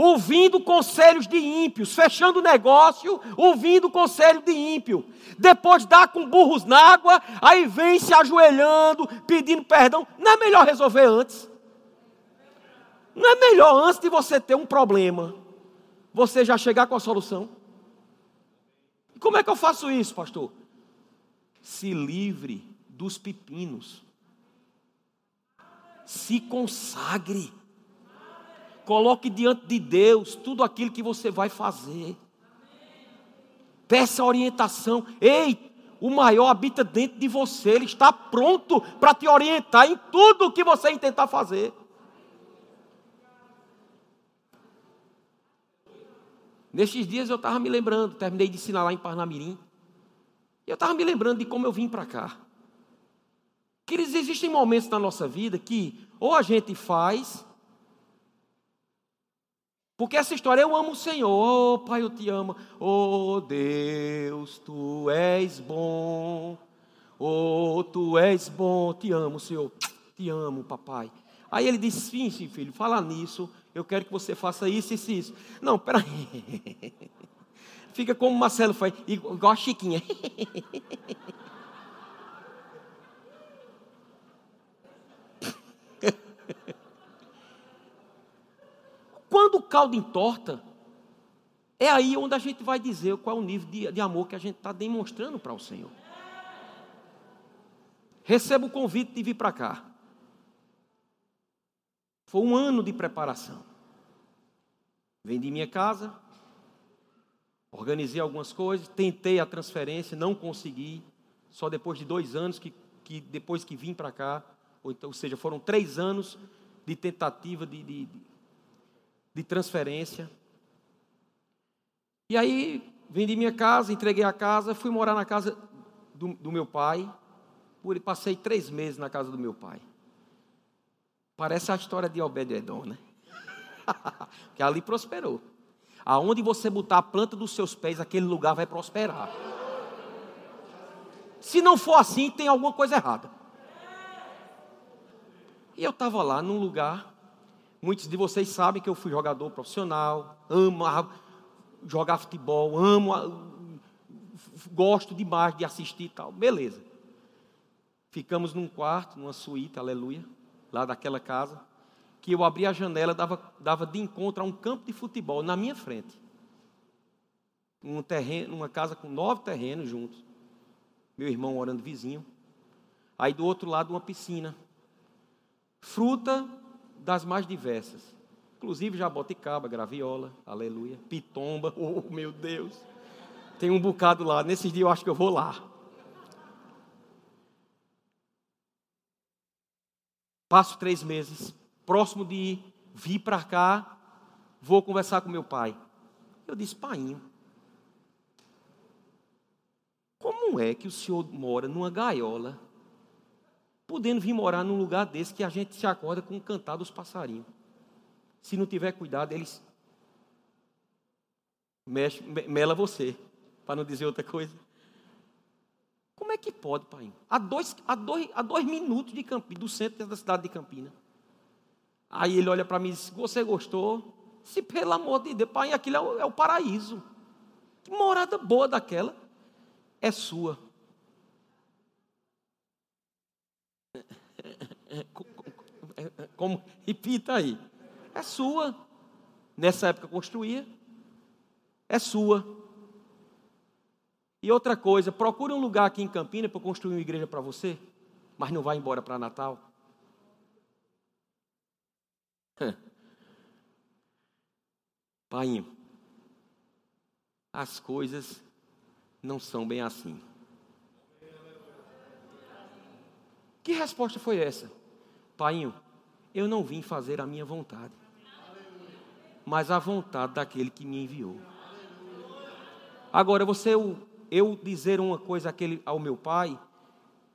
ouvindo conselhos de ímpios, fechando negócio, ouvindo conselho de ímpio. Depois dá com burros na água, aí vem se ajoelhando, pedindo perdão. Não é melhor resolver antes? Não é melhor antes de você ter um problema, você já chegar com a solução? Como é que eu faço isso, pastor? Se livre dos pepinos. Se consagre. Coloque diante de Deus tudo aquilo que você vai fazer. Peça orientação. Ei, o maior habita dentro de você. Ele está pronto para te orientar em tudo o que você intentar fazer. Nestes dias eu estava me lembrando, terminei de ensinar lá em Parnamirim. E eu estava me lembrando de como eu vim para cá. Que existem momentos na nossa vida que ou a gente faz porque essa história, eu amo o Senhor, oh, Pai, eu te amo, oh Deus, tu és bom, oh, tu és bom, te amo, Senhor, te amo, papai. Aí ele disse: sim, sim, filho, fala nisso, eu quero que você faça isso, isso, isso. Não, peraí. *laughs* Fica como Marcelo faz, igual a Chiquinha. *laughs* Quando o caldo entorta, é aí onde a gente vai dizer qual é o nível de, de amor que a gente está demonstrando para o Senhor. Receba o convite de vir para cá. Foi um ano de preparação. Vendi minha casa, organizei algumas coisas, tentei a transferência, não consegui. Só depois de dois anos que, que depois que vim para cá, ou, então, ou seja, foram três anos de tentativa de, de, de transferência. E aí, vendi minha casa, entreguei a casa, fui morar na casa do, do meu pai. Passei três meses na casa do meu pai. Parece a história de Obed-Edom, né? *laughs* que ali prosperou. Aonde você botar a planta dos seus pés, aquele lugar vai prosperar. Se não for assim, tem alguma coisa errada. E eu estava lá num lugar Muitos de vocês sabem que eu fui jogador profissional, amo jogar futebol, amo, gosto demais de assistir e tal. Beleza. Ficamos num quarto, numa suíte, aleluia, lá daquela casa, que eu abri a janela, dava, dava de encontro a um campo de futebol na minha frente. Um terreno, uma casa com nove terrenos juntos. Meu irmão orando vizinho. Aí do outro lado uma piscina. Fruta das mais diversas. Inclusive jaboticaba, graviola, aleluia, pitomba, *laughs* oh meu Deus. Tem um bocado lá, nesses dias eu acho que eu vou lá. Passo três meses, próximo de vir para cá, vou conversar com meu pai. Eu disse, painho, como é que o senhor mora numa gaiola, podendo vir morar num lugar desse que a gente se acorda com o cantar dos passarinhos? Se não tiver cuidado, eles mexe, mela você, para não dizer outra coisa. Como é que pode, pai? A dois, a dois, a dois minutos de Campinas, do centro da cidade de Campinas. Aí ele olha para mim e diz: Você gostou? Se pelo amor de Deus, pai, aquilo é o, é o paraíso. Que morada boa daquela é sua. Como repita aí. É sua. Nessa época construía. É sua. E outra coisa, procure um lugar aqui em Campinas para construir uma igreja para você, mas não vai embora para Natal. Pai, as coisas não são bem assim. Que resposta foi essa? Pai, eu não vim fazer a minha vontade, mas a vontade daquele que me enviou. Agora, você, eu dizer uma coisa ao meu pai,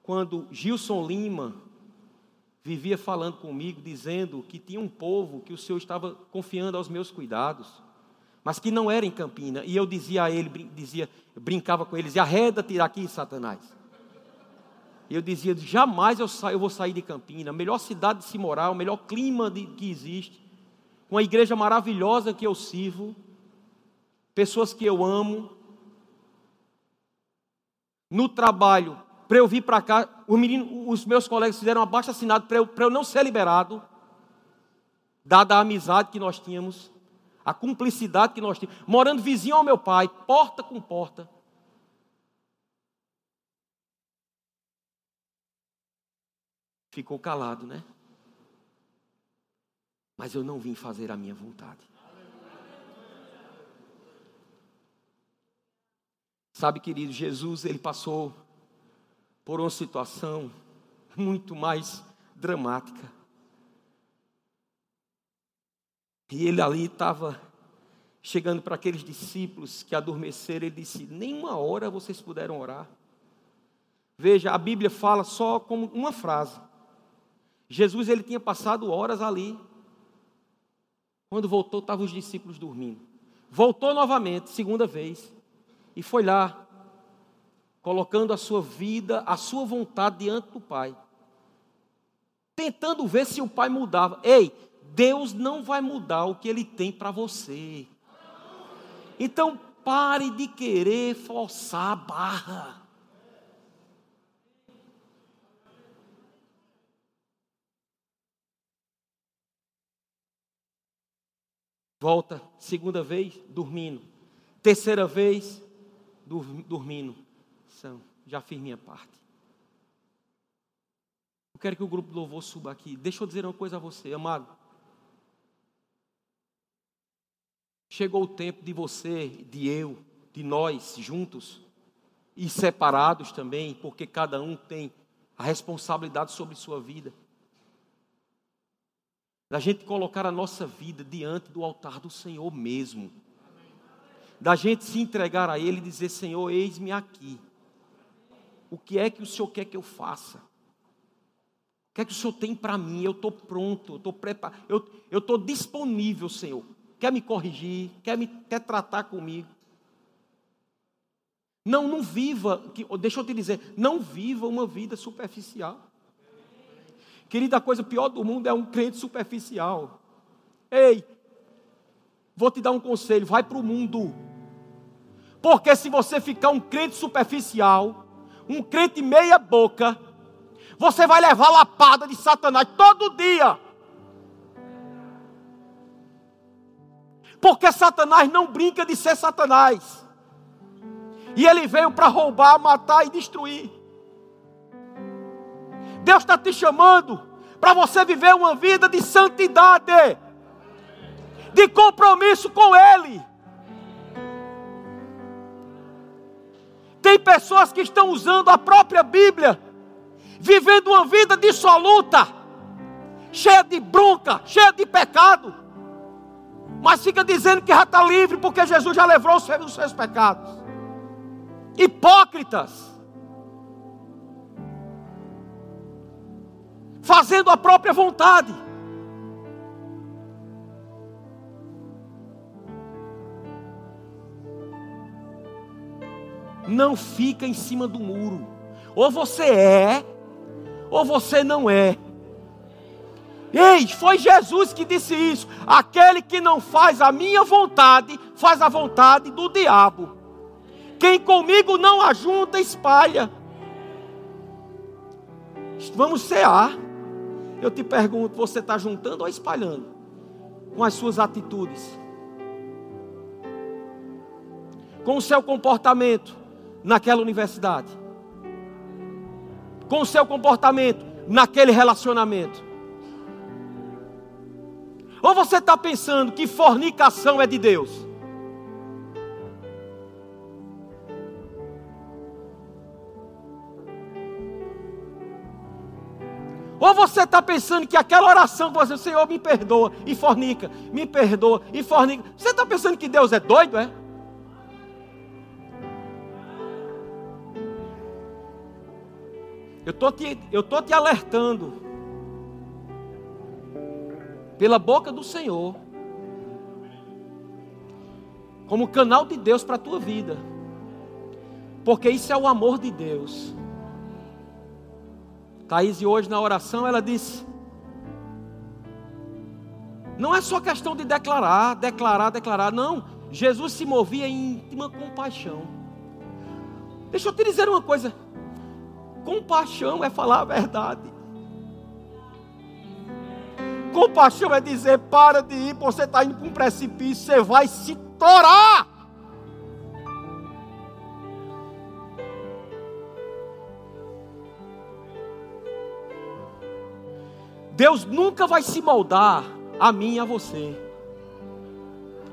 quando Gilson Lima vivia falando comigo, dizendo que tinha um povo que o Senhor estava confiando aos meus cuidados, mas que não era em Campina. E eu dizia a ele, dizia, brincava com ele, dizia, arreda-te daqui, Satanás. Eu dizia, jamais eu, sa eu vou sair de Campina, a melhor cidade de se morar, o melhor clima de, que existe, com a igreja maravilhosa que eu sirvo, pessoas que eu amo, no trabalho, para eu vir para cá, os, meninos, os meus colegas fizeram abaixo assinado para eu, eu não ser liberado, dada a amizade que nós tínhamos, a cumplicidade que nós tínhamos, morando vizinho ao meu pai, porta com porta. Ficou calado, né? Mas eu não vim fazer a minha vontade. Sabe, querido, Jesus, ele passou por uma situação muito mais dramática. E ele ali estava chegando para aqueles discípulos que adormeceram, ele disse: Nenhuma hora vocês puderam orar. Veja, a Bíblia fala só como uma frase. Jesus ele tinha passado horas ali. Quando voltou, estavam os discípulos dormindo. Voltou novamente, segunda vez, e foi lá colocando a sua vida, a sua vontade diante do Pai. Tentando ver se o Pai mudava. Ei, Deus não vai mudar o que Ele tem para você. Então pare de querer forçar a barra. Volta, segunda vez, dormindo. Terceira vez, dormindo já fiz minha parte. Eu quero que o grupo do louvor suba aqui. Deixa eu dizer uma coisa a você, amado. Chegou o tempo de você, de eu, de nós juntos e separados também, porque cada um tem a responsabilidade sobre sua vida. Da gente colocar a nossa vida diante do altar do Senhor mesmo. Da gente se entregar a Ele e dizer: Senhor, eis-me aqui. O que é que o Senhor quer que eu faça? O que é que o Senhor tem para mim? Eu estou pronto, eu estou preparado, eu estou disponível, Senhor. Quer me corrigir? Quer, me, quer tratar comigo? Não, não viva, deixa eu te dizer, não viva uma vida superficial. Querida, a coisa pior do mundo é um crente superficial. Ei, vou te dar um conselho, vai para o mundo. Porque se você ficar um crente superficial, um crente meia boca, você vai levar lapada de Satanás todo dia. Porque Satanás não brinca de ser Satanás. E ele veio para roubar, matar e destruir. Deus está te chamando para você viver uma vida de santidade, de compromisso com Ele. Tem pessoas que estão usando a própria Bíblia, vivendo uma vida dissoluta, cheia de bronca, cheia de pecado, mas fica dizendo que já está livre porque Jesus já levou os seus, os seus pecados. Hipócritas. Fazendo a própria vontade. Não fica em cima do muro. Ou você é, ou você não é. Ei, foi Jesus que disse isso. Aquele que não faz a minha vontade, faz a vontade do diabo. Quem comigo não ajunta, espalha. Vamos cear. Eu te pergunto: você está juntando ou espalhando? Com as suas atitudes, com o seu comportamento naquela universidade, com o seu comportamento naquele relacionamento. Ou você está pensando que fornicação é de Deus? Ou você está pensando que aquela oração que você, Senhor, me perdoa e fornica, me perdoa e fornica. Você está pensando que Deus é doido, é? Eu tô te, eu tô te alertando pela boca do Senhor, como canal de Deus para a tua vida, porque isso é o amor de Deus. Thaís, hoje na oração, ela disse: Não é só questão de declarar, declarar, declarar, não. Jesus se movia em íntima compaixão. Deixa eu te dizer uma coisa: compaixão é falar a verdade. Compaixão é dizer: para de ir, você está indo para um precipício, você vai se torar. Deus nunca vai se moldar a mim e a você.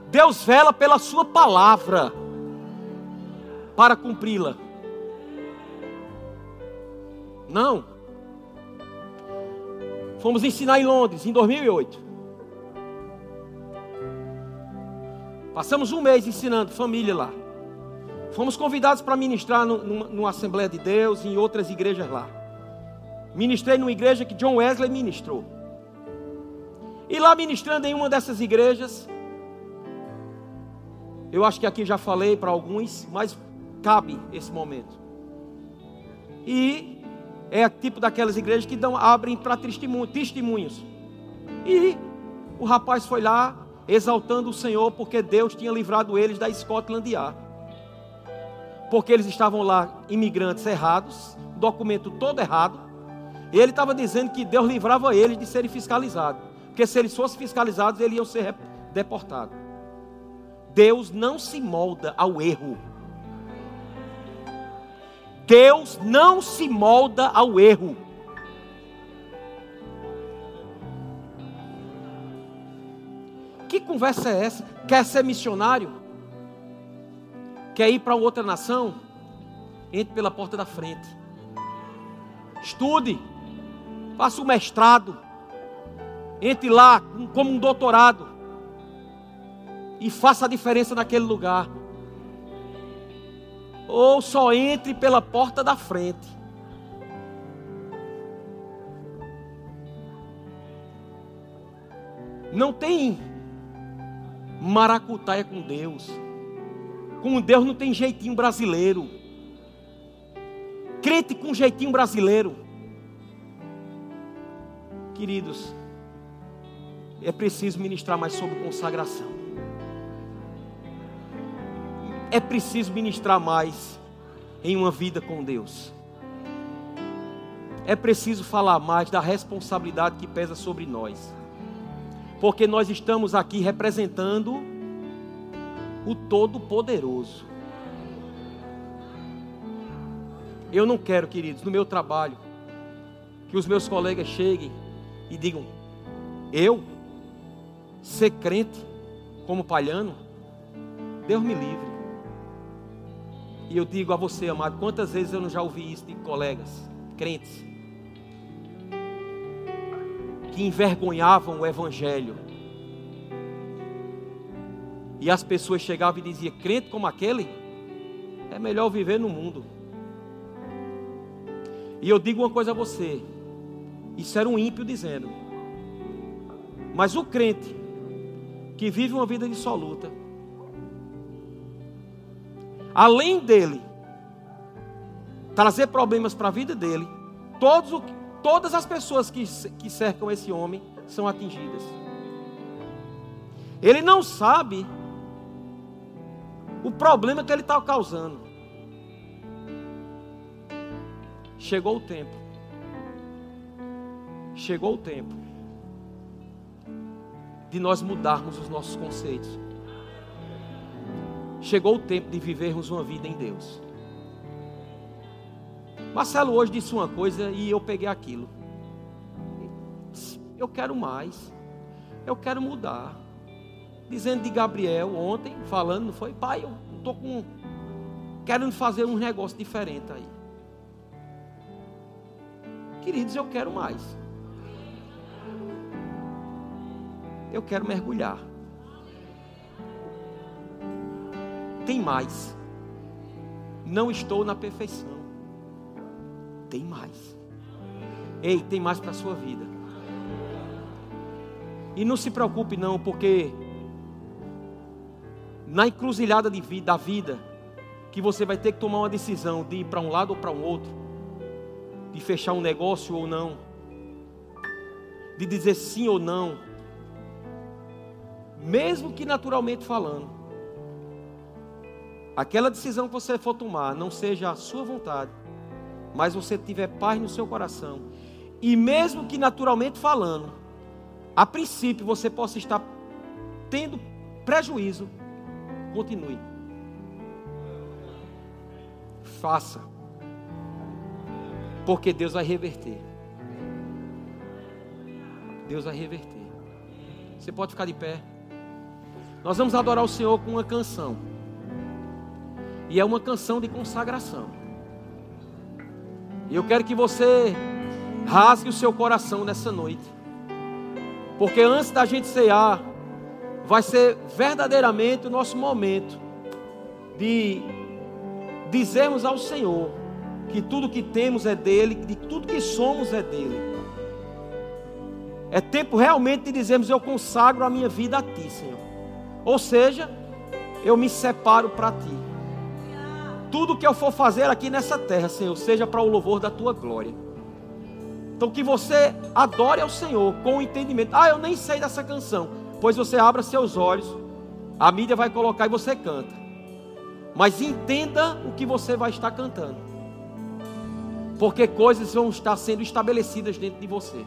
Deus vela pela Sua palavra para cumpri-la. Não. Fomos ensinar em Londres, em 2008. Passamos um mês ensinando família lá. Fomos convidados para ministrar numa, numa Assembleia de Deus e em outras igrejas lá. Ministrei numa igreja que John Wesley ministrou. E lá ministrando em uma dessas igrejas, eu acho que aqui já falei para alguns, mas cabe esse momento. E é tipo daquelas igrejas que dão, abrem para testemunho, testemunhos. E o rapaz foi lá exaltando o Senhor porque Deus tinha livrado eles da Scotland Yard. Porque eles estavam lá imigrantes errados, documento todo errado. E ele estava dizendo que Deus livrava eles de serem fiscalizados. Porque se eles fossem fiscalizados, eles iam ser deportados. Deus não se molda ao erro. Deus não se molda ao erro. Que conversa é essa? Quer ser missionário? Quer ir para outra nação? Entre pela porta da frente. Estude. Faça o um mestrado. Entre lá como um doutorado. E faça a diferença naquele lugar ou só entre pela porta da frente. Não tem maracutaia com Deus. Com Deus não tem jeitinho brasileiro. Crente com jeitinho brasileiro. Queridos, é preciso ministrar mais sobre consagração é preciso ministrar mais em uma vida com Deus. É preciso falar mais da responsabilidade que pesa sobre nós. Porque nós estamos aqui representando o Todo-Poderoso. Eu não quero, queridos, no meu trabalho, que os meus colegas cheguem e digam: eu ser crente como palhano, Deus me livre. E eu digo a você, amado, quantas vezes eu não já ouvi isso de colegas, crentes. que envergonhavam o Evangelho. E as pessoas chegavam e diziam: crente como aquele, é melhor viver no mundo. E eu digo uma coisa a você: isso era um ímpio dizendo, mas o crente que vive uma vida dissoluta, além dele trazer problemas para a vida dele, todos, todas as pessoas que, que cercam esse homem são atingidas. Ele não sabe o problema que ele está causando. Chegou o tempo. Chegou o tempo de nós mudarmos os nossos conceitos. Chegou o tempo de vivermos uma vida em Deus. Marcelo hoje disse uma coisa e eu peguei aquilo. Eu quero mais. Eu quero mudar. Dizendo de Gabriel ontem, falando, foi? Pai, eu estou com. Querendo fazer um negócio diferente aí. Queridos, eu quero mais. Eu quero mergulhar. Tem mais. Não estou na perfeição. Tem mais. Ei, tem mais para a sua vida. E não se preocupe não, porque na encruzilhada vida, da vida, que você vai ter que tomar uma decisão de ir para um lado ou para um outro, de fechar um negócio ou não, de dizer sim ou não, mesmo que naturalmente falando, aquela decisão que você for tomar não seja a sua vontade, mas você tiver paz no seu coração, e mesmo que naturalmente falando, a princípio você possa estar tendo prejuízo, continue. Faça. Porque Deus vai reverter. Deus vai reverter. Você pode ficar de pé. Nós vamos adorar o Senhor com uma canção. E é uma canção de consagração. E eu quero que você rasgue o seu coração nessa noite. Porque antes da gente cear, vai ser verdadeiramente o nosso momento de dizermos ao Senhor que tudo que temos é dele, que tudo que somos é dele. É tempo realmente de dizermos: Eu consagro a minha vida a ti, Senhor. Ou seja, eu me separo para ti tudo que eu for fazer aqui nessa terra, Senhor, seja para o louvor da tua glória. Então que você adore ao Senhor com o entendimento. Ah, eu nem sei dessa canção. Pois você abra seus olhos, a mídia vai colocar e você canta. Mas entenda o que você vai estar cantando. Porque coisas vão estar sendo estabelecidas dentro de você.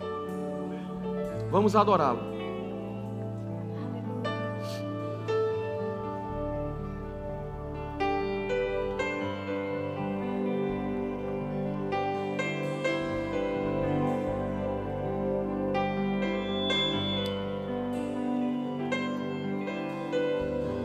Vamos adorá-lo.